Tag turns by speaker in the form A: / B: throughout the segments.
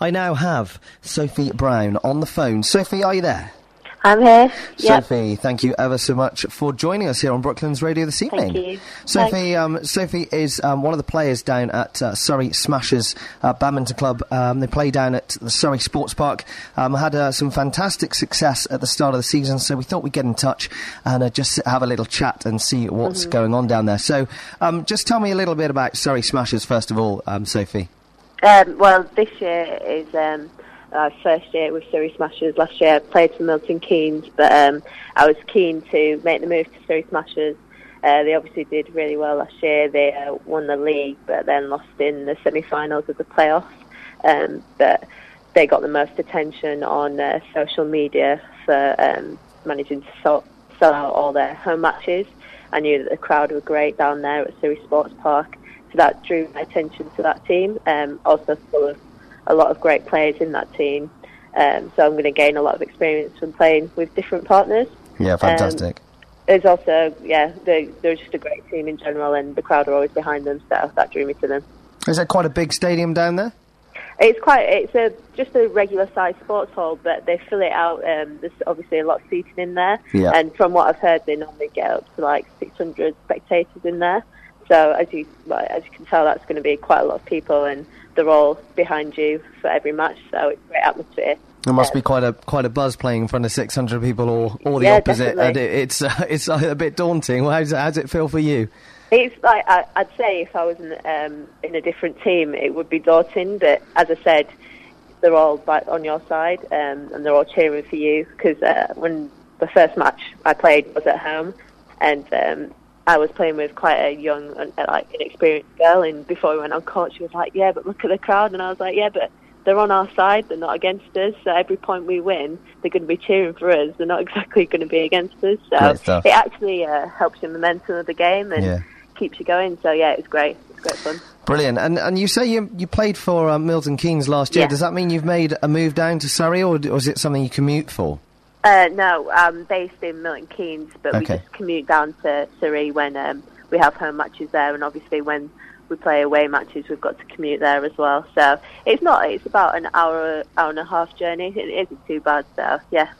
A: I now have Sophie Brown on the phone. Sophie, are you there?
B: I'm here. Yep.
A: Sophie, thank you ever so much for joining us here on Brooklands Radio this evening.
B: Thank you.
A: Sophie, um, Sophie is um, one of the players down at uh, Surrey Smashers uh, Badminton Club. Um, they play down at the Surrey Sports Park. Um, had uh, some fantastic success at the start of the season, so we thought we'd get in touch and uh, just have a little chat and see what's
B: Mm-hmm.
A: going on down there. So, um, just tell me a little bit about Surrey Smashers first of all, um, Sophie.
B: Um, well, this year is um, our first year with Surrey Smashers. Last year I played for Milton Keynes, but um, I was keen to make the move to Surrey Smashers. Uh, they obviously did really well last year. They uh, won the league, but then lost in the semi-finals of the playoffs. Um, but they got the most attention on uh, social media for um, managing to sell, sell out all their home matches. I knew that the crowd were great down there at Surrey Sports Park, that drew my attention to that team. Um, also full of a lot of great players in that team. Um, so I'm going to gain a lot of experience from playing with different partners.
A: Yeah, fantastic.
B: There's also, yeah, they, they're just a great team in general, and the crowd are always behind them, so that drew me to them.
A: is that quite a big stadium down there?
B: It's quite, it's a just a regular sized sports hall, but they fill it out. Um, there's obviously a lot of seating in there,
A: Yeah.
B: and from what I've heard, they normally get up to like 600 spectators in there. So as you as you can tell, that's going to be quite a lot of people, and they're all behind you for every match. So it's a great atmosphere.
A: There must be quite a quite a buzz playing in front of 600 people, or, or the
B: Yeah,
A: opposite. it, it's uh, it's a bit daunting. Well, how does, it- how does it feel for you?
B: It's like I, I'd say if I was in, um, in a different team, it would be daunting. But as I said, they're all on your side, um, and they're all cheering for you. Because uh, when the first match I played was at home, and um, I was playing with quite a young, uh, like inexperienced girl. And before we went on court, she was like, "Yeah, but look at the crowd," and I was like, "Yeah, but." They're on our side. They're not against us. So every point we win, they're going to be cheering for us. They're not exactly going to be against us. So it actually uh, helps your momentum of the game and
A: Yeah.
B: keeps you going. So yeah, it's great. It's great fun.
A: Brilliant. And and you say you you played for um, Milton Keynes last year.
B: Yeah.
A: Does that mean you've made a move down to Surrey, or, or is it something you commute for?
B: Uh, no, I'm based in Milton Keynes, but we just commute down to Surrey when um, we have home matches there, and obviously when we play away matches, we've got to commute there as well. So it's not. It's about an hour, hour and a half journey. It isn't too bad. So yeah.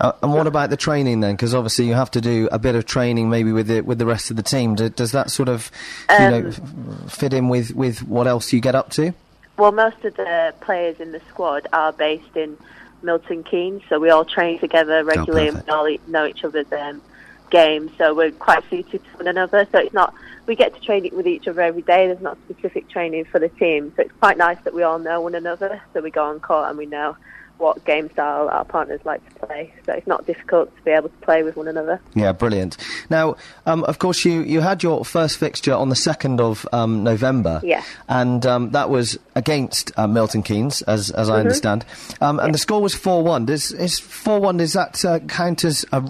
A: Uh, and what about the training then? Because obviously you have to do a bit of training, maybe with the with the rest of the team. Do, does that sort of you know
B: Um,
A: f- fit in with with what else you get up to?
B: Well, most of the players in the squad are based in Milton Keynes, so we all train together regularly and we all know each other's um, games, so we're quite suited to one another. So it's not we get to train with each other every day. There's not specific training for the team, so it's quite nice that we all know one another. So we go on court and we know what game style our partners like to play. So it's not difficult to be able to play with one another.
A: Yeah, brilliant. Now, um, of course, you, you had your first fixture on the 2nd of um, November.
B: Yeah.
A: And um, that was against uh, Milton Keynes, as, as I understand. Um, and the score was 4 1. Does is 4 1, does that uh, count as a,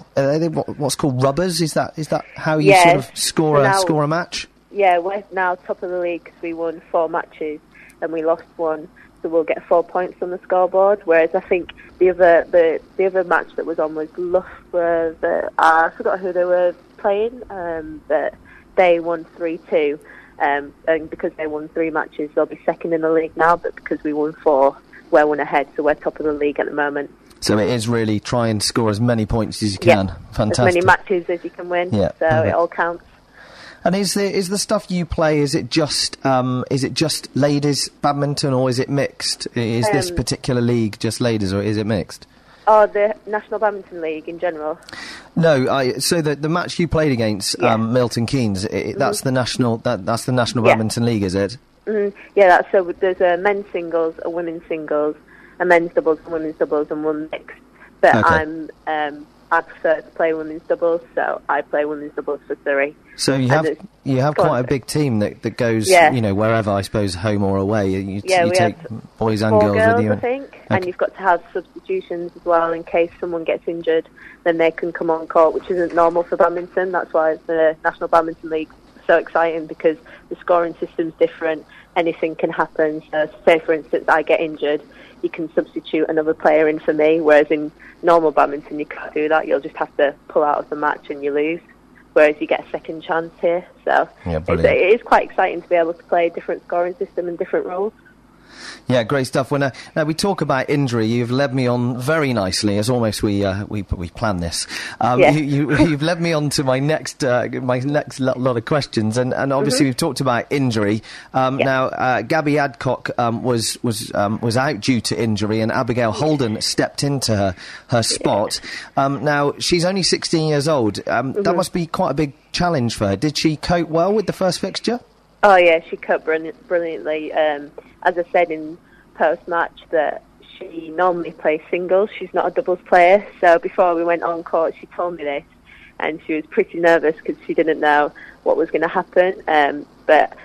A: what, what's called rubbers? Is that is that how you sort of score,
B: So
A: a, score a match?
B: Yeah, we're now top of the league because we won four matches and we lost one, so we'll get four points on the scoreboard. Whereas I think the other the the other match that was on was Loughborough. The, uh, I forgot who they were playing, um, but they won three two. Um, and because they won three matches, they'll be second in the league now. But because we won four, we're one ahead, so we're top of the league at the moment.
A: So it is really try and score as many points as you
B: Yeah.
A: can.
B: As many matches as you can win,
A: Yeah,
B: so
A: perfect.
B: it all counts.
A: And is the is the stuff you play is it just um, is it just ladies badminton or is it mixed? Is this
B: Um,
A: particular league just ladies or is it mixed?
B: Oh, the National Badminton League in general.
A: No, I, so the the match you played against
B: Yeah.
A: um, Milton Keynes, i i- that's the national that that's the national
B: Yeah.
A: badminton league, is it?
B: Mm, yeah, that's so. There's a men's singles, a women's singles, a men's doubles, and women's doubles, and one mixed. But
A: Okay.
B: I'm um, I prefer to play women's doubles, so I play women's doubles for Surrey.
A: So you have you have quite a big team that, that goes
B: Yeah.
A: you know wherever I suppose home or away. You,
B: Yeah,
A: you
B: we
A: take
B: have
A: boys and girls,
B: girls,
A: with you.
B: I think, and you've got to have substitutions as well in case someone gets injured. Then they can come on court, which isn't normal for badminton. That's why the National Badminton League is so exciting because the scoring system's different. Anything can happen. So, say for instance, I get injured, you can substitute another player in for me. Whereas in normal badminton, you can't do that. You'll just have to pull out of the match and you lose. Whereas you get a second chance here. So
A: Yeah,
B: it's, it is quite exciting to be able to play a different scoring system and different rules.
A: Yeah, great stuff. When uh, now we talk about injury, you've led me on very nicely, as almost we uh, we we planned this. Um,
B: Yeah.
A: you, you, you've led me on to my next uh, my next lo- lot of questions, and, and obviously we've talked about injury. Um,
B: Mm-hmm.
A: Now, uh, Gabby Adcock um, was was um, was out due to injury, and Abigail Holden stepped into her her spot. Um, now she's only 16 years old. Um,
B: Mm-hmm.
A: That must be quite a big challenge for her. Did she cope well with the first fixture?
B: Oh yeah, she cut brilliant, brilliantly. Um, as I said in post match, that she normally plays singles. She's not a doubles player. So before we went on court, she told me this, and she was pretty nervous because she didn't know what was going to happen. Um, but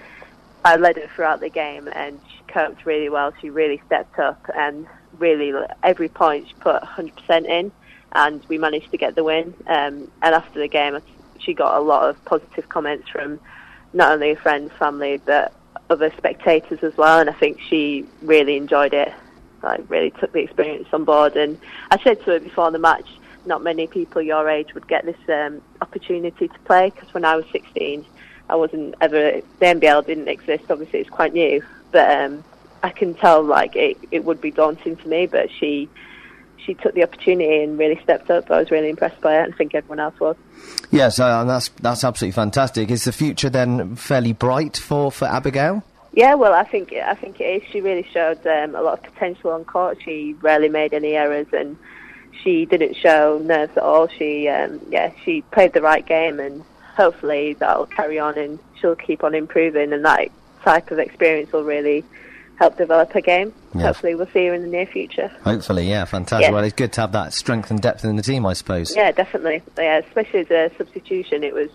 B: I led her throughout the game, and she coped really well. She really stepped up, and really every point she put 100% in, and we managed to get the win. Um, and after the game, she got a lot of positive comments from not only friends, family, but other spectators as well. And I think she really enjoyed it. Like really took the experience on board. And I said to her before the match, not many people your age would get this um, opportunity to play. Because when I was 16, I wasn't ever. The NBL didn't exist. Obviously, it's quite new. But um, I can tell like it, it would be daunting for me. But she she took the opportunity and really stepped up. I was really impressed by it, and I think everyone else was.
A: Yes, uh, and that's that's absolutely fantastic. Is the future then fairly bright for, for Abigail?
B: Yeah, well, I think I think it is. She really showed um, a lot of potential on court. She rarely made any errors, and she didn't show nerves at all. She, um, yeah, she played the right game, and hopefully that'll carry on, and she'll keep on improving, and that type of experience will really help develop her game.
A: Yes.
B: Hopefully, we'll see her in the near future.
A: Hopefully, yeah, fantastic.
B: Yeah.
A: Well, it's good to have that strength and depth in the team, I suppose.
B: Yeah, definitely. Yeah, especially as a substitution, it was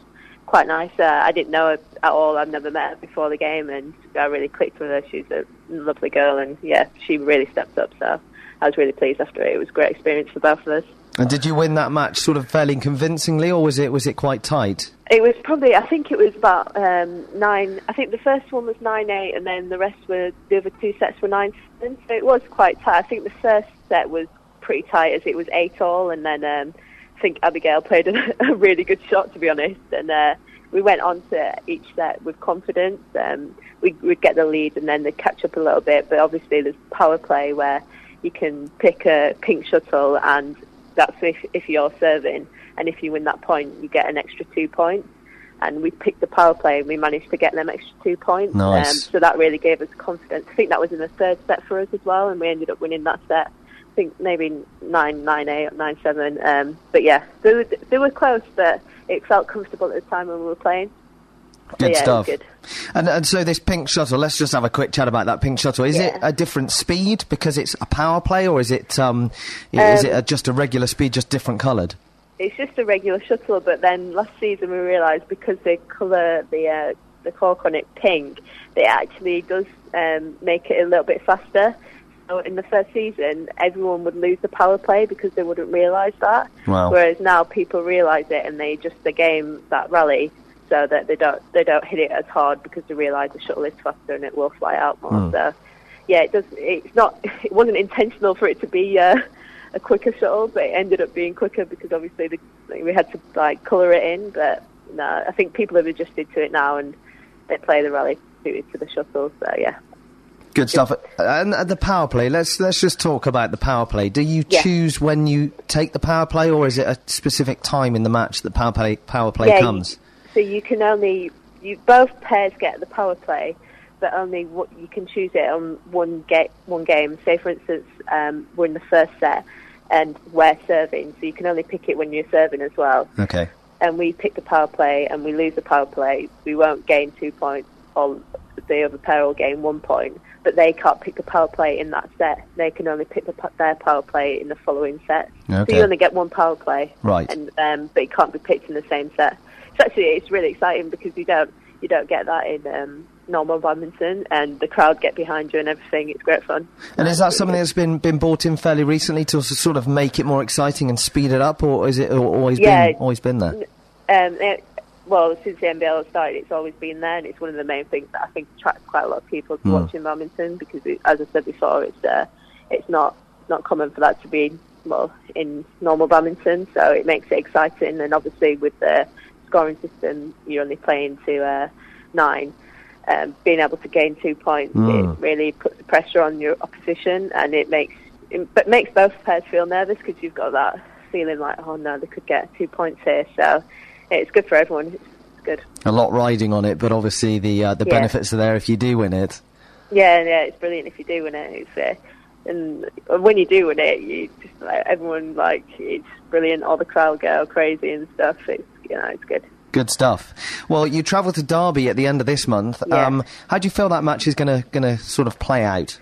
B: quite nice. Uh, I didn't know her at all. I've never met her before the game, and I really clicked with her. She's a lovely girl, and yeah, she really stepped up. So I was really pleased after it. It was a great experience for both of us.
A: And did you win that match sort of fairly convincingly, or was it was it quite tight?
B: It was probably, I think it was about um, nine. I think the first one was nine eight, and then the rest were the other two sets were nine seven. So it was quite tight. I think the first set was pretty tight as it was eight all, and then um, I think Abigail played a, a really good shot to be honest, and uh, we went on to each set with confidence. Um, we would get the lead, and then they'd catch up a little bit. But obviously, there's power play where you can pick a pink shuttle, and that's if if you're serving, and if you win that point, you get an extra two points. And we picked the power play, and we managed to get them extra two points.
A: Nice.
B: Um, so that really gave us confidence. I think that was in the third set for us as well, and we ended up winning that set. I think maybe nine, nine, eight, nine, seven. Um, but yeah, they were, they were close, but it felt comfortable at the time when we were playing. So
A: Good
B: yeah,
A: stuff.
B: good.
A: And, and so this pink shuttle, let's just have a quick chat about that pink shuttle. Is it a different speed because it's a power play, or is it um, i- is
B: Um,
A: it a, just a regular speed, just different coloured?
B: It's just a regular shuttle, but then last season we realised because they colour the uh, the cork on it pink, it actually does um, make it a little bit faster. So in the first season, everyone would lose the power play because they wouldn't realise that.
A: Wow.
B: Whereas now people realise it and they adjust the game that rally so that they don't they don't hit it as hard because they realise the shuttle is faster and it will fly out more.
A: Hmm.
B: So yeah, it does. It's not. It wasn't intentional for it to be uh, a quicker shuttle, but it ended up being quicker because obviously the, we had to like colour it in. But no, I think people have adjusted to it now and they play the rally suited to the shuttle. So yeah.
A: Good stuff. And the power play. Let's let's just talk about the power play. Do you
B: Yeah.
A: choose when you take the power play, or is it a specific time in the match that power play power play
B: yeah,
A: comes?
B: So you can only you both pairs get the power play, but only what you can choose it on one ga- one game. Say for instance, um, we're in the first set and we're serving, so you can only pick it when you're serving as well.
A: Okay.
B: And we pick the power play and we lose the power play, we won't gain two points. Or the other pair will gain one point, but they can't pick the power play in that set. They can only pick the, their power play in the following set.
A: Okay.
B: So you only get one power play,
A: Right.
B: And um, but it can't be picked in the same set. So actually, it's really exciting because you don't you don't get that in um, normal badminton, and the crowd get behind you and everything. It's great fun.
A: And is that something that's been been brought in fairly recently to sort of make it more exciting and speed it up, or is it always
B: Yeah.
A: been always been there?
B: Um, it, well, since the NBL started, it's always been there, and it's one of the main things that I think attracts quite a lot of people to
A: Mm.
B: watching badminton because, it, as I said before, it's uh, it's not not common for that to be well in normal badminton, so it makes it exciting. And obviously, with the scoring system, you're only playing to uh, nine. um, being able to gain two points,
A: Mm.
B: it really puts the pressure on your opposition, and it makes it, but makes both players feel nervous because you've got that feeling like, oh no, they could get two points here. So it's good for everyone. It's good.
A: A lot riding on it, but obviously the uh, the
B: Yeah.
A: benefits are there if you do win it.
B: Yeah, yeah, it's brilliant if you do win it. It's, uh, and when you do win it, you just like, everyone like it's brilliant. All the crowd go crazy and stuff. It's you know it's good.
A: Good stuff. Well, you travel to Derby at the end of this month.
B: Yeah.
A: Um, how do you feel that match is going to going to sort of play out?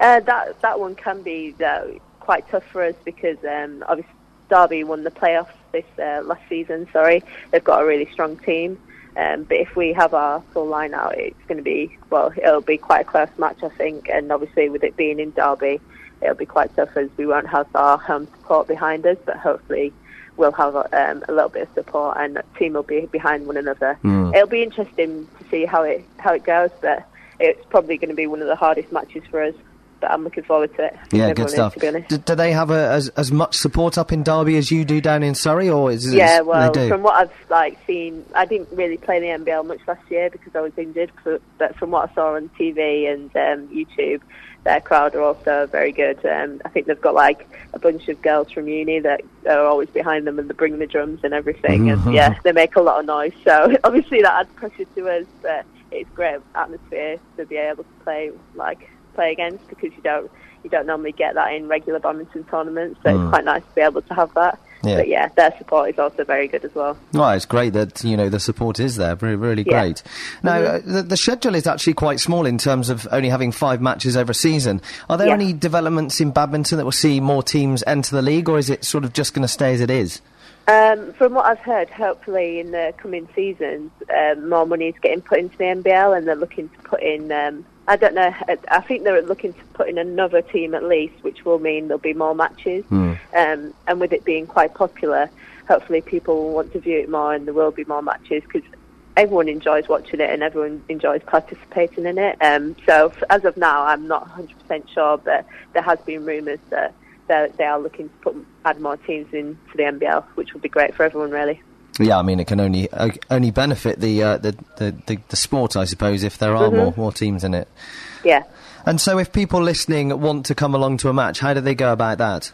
B: Uh, that that one can be uh, quite tough for us because um, obviously Derby won the playoffs this uh, last season. Sorry, they've got a really strong team. Um, but if we have our full line out, it's going to be well. It'll be quite a close match, I think. And obviously, with it being in Derby, it'll be quite tough as we won't have our home support behind us. But hopefully, we'll have um, a little bit of support, and the team will be behind one another.
A: Mm.
B: It'll be interesting to see how it how it goes. But it's probably going to be one of the hardest matches for us. But I'm looking forward to it.
A: Yeah, good
B: is,
A: stuff.
B: honest.
A: Do, do they have a, as as much support up in Derby as you do down in Surrey, or is it?
B: Yeah, well, from what I've like seen, I didn't really play the NBL much last year because I was injured. But, but from what I saw on TV and um, YouTube, their crowd are also very good. Um, I think they've got like a bunch of girls from uni that are always behind them and they bring the drums and everything.
A: Mhm.
B: And yeah, they make a lot of noise. So obviously that adds pressure to us, but it's great atmosphere to be able to play like play against because you don't you don't normally get that in regular badminton tournaments. So
A: Mm.
B: it's quite nice to be able to have that.
A: Yeah.
B: But yeah, their support is also very good as well.
A: Well, it's great that you know the support is there. Really, really
B: Yeah.
A: great. Now, uh, the, the schedule is actually quite small in terms of only having five matches over a season. Are there
B: Yeah.
A: any developments in badminton that will see more teams enter the league, or is it sort of just going to stay as it is?
B: Um, from what I've heard, hopefully in the coming seasons, um, more money is getting put into the NBL, and they're looking to put in. Um, I don't know. I- think they're looking to put in another team at least, which will mean there'll be more matches. Um, and with it being quite popular, hopefully people will want to view it more, and there will be more matches because everyone enjoys watching it and everyone enjoys participating in it. Um, so f- as of now, I'm not 100% sure, but there has been rumours that they are looking to put add more teams into the NBL, which would be great for everyone, really.
A: Yeah, I mean, it can only uh, only benefit the, uh, the, the the the sport, I suppose, if there are
B: Mm-hmm.
A: more more teams in it.
B: Yeah.
A: And so, if people listening want to come along to a match, how do they go about that?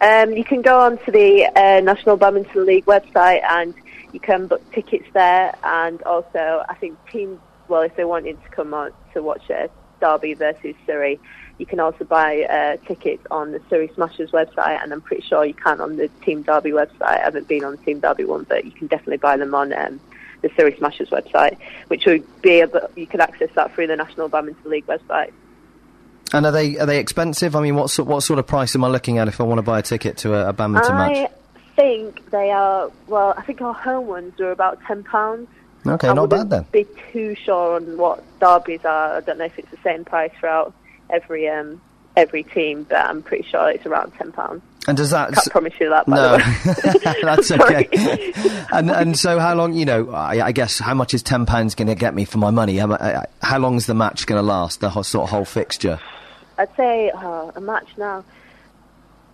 B: Um, you can go on to the uh, National Badminton League website and you can book tickets there. And also, I think teams, well, if they wanted to come on to watch a Derby versus Surrey, you can also buy uh, tickets on the Surrey Smashers website. And I'm pretty sure you can on the Team Derby website. I haven't been on the Team Derby one, but you can definitely buy them on um, the Surrey Smashers website, which would be able, you can access that through the National Badminton League website.
A: And are they are they expensive? I mean, what sort what sort of price am I looking at if I want to buy a ticket to a, a badminton
B: I
A: match?
B: I think they are. Well, I think our home ones are about ten pounds.
A: Okay,
B: I
A: not bad then.
B: Be too sure on what Derby's are. I don't know if it's the same price throughout every um every team, but I'm pretty sure it's around ten pounds.
A: And does that?
B: Can't promise you that. By
A: no,
B: the way.
A: that's okay. and and so how long? You know, I, I guess how much is ten pounds going to get me for my money? How, how long is the match going to last? The whole, sort of whole fixture.
B: I'd say uh, a match now.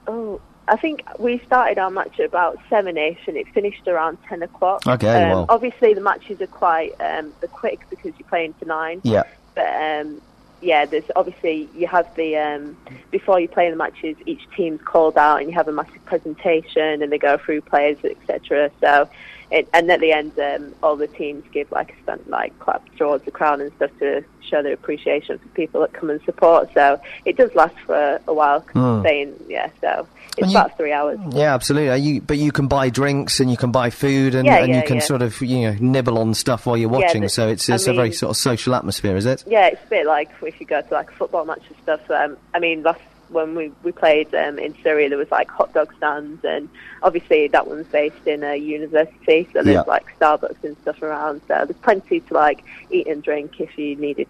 B: Oh, I think we started our match at about seven-ish, and it finished around ten o'clock.
A: Okay,
B: Um,
A: well.
B: Obviously, the matches are quite um, they're quick because you're playing for nine.
A: Yeah.
B: But um, yeah, there's obviously you have the um, before you play the matches, each team's called out and you have a massive presentation and they go through players, etc. So, it, and at the end, um, all the teams give like a stunt, like clap towards the crowd and stuff to show their appreciation for people that come and support. So it does last for a while. Saying yeah, so it's
A: you-
B: about three hours.
A: Yeah, absolutely. You, but you can buy drinks and you can buy food and,
B: Yeah,
A: and you can
B: yeah.
A: sort of you know nibble on stuff while you're watching.
B: but-
A: so it's
B: I
A: it's a very sort of social atmosphere, is it?
B: Yeah, it's a bit like if you go to like a football match and stuff. Um, I mean, last when we we played um, in Surrey, there was like hot dog stands, and obviously that one's based in a university, so there's
A: Yeah.
B: like Starbucks and stuff around. So there's plenty to like eat and drink if you needed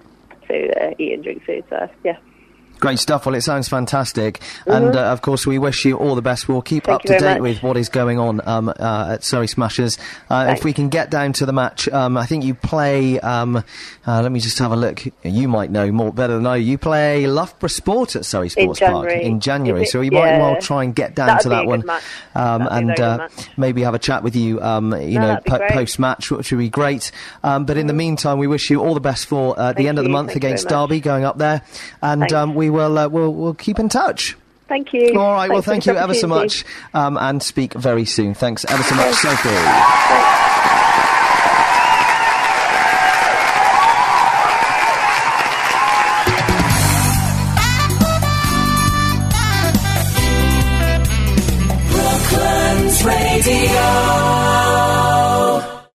B: to uh, eat and drink food. So yeah,
A: Great stuff. Well, it sounds fantastic. And, uh, of course, we wish you all the best. We'll keep
B: Mm-hmm. Thank
A: up to date
B: much.
A: with what is going on um, uh, at Surrey Smashers. Uh, if we can get down to the match, um, I think you play. Um, uh, let me just have a look. You might know more better than I. You play Loughborough Sport at Surrey Sports Park in January,
B: it?
A: so we might well try and get down
B: That'd
A: to that one um,
B: That'd be a
A: and uh, maybe have a chat with you. Um, you
B: No,
A: know,
B: that'd be great.
A: post match, which would be great. Um, but in the meantime, we wish you all the best for uh, the end of the month
B: Thank
A: against. Derby, going up there, and um, we will uh, we'll we'll keep in touch.
B: Thank you.
A: All right. well,
B: Thanks for
A: thank you ever so much, um, and speak very soon. Thanks ever so much, Sophie.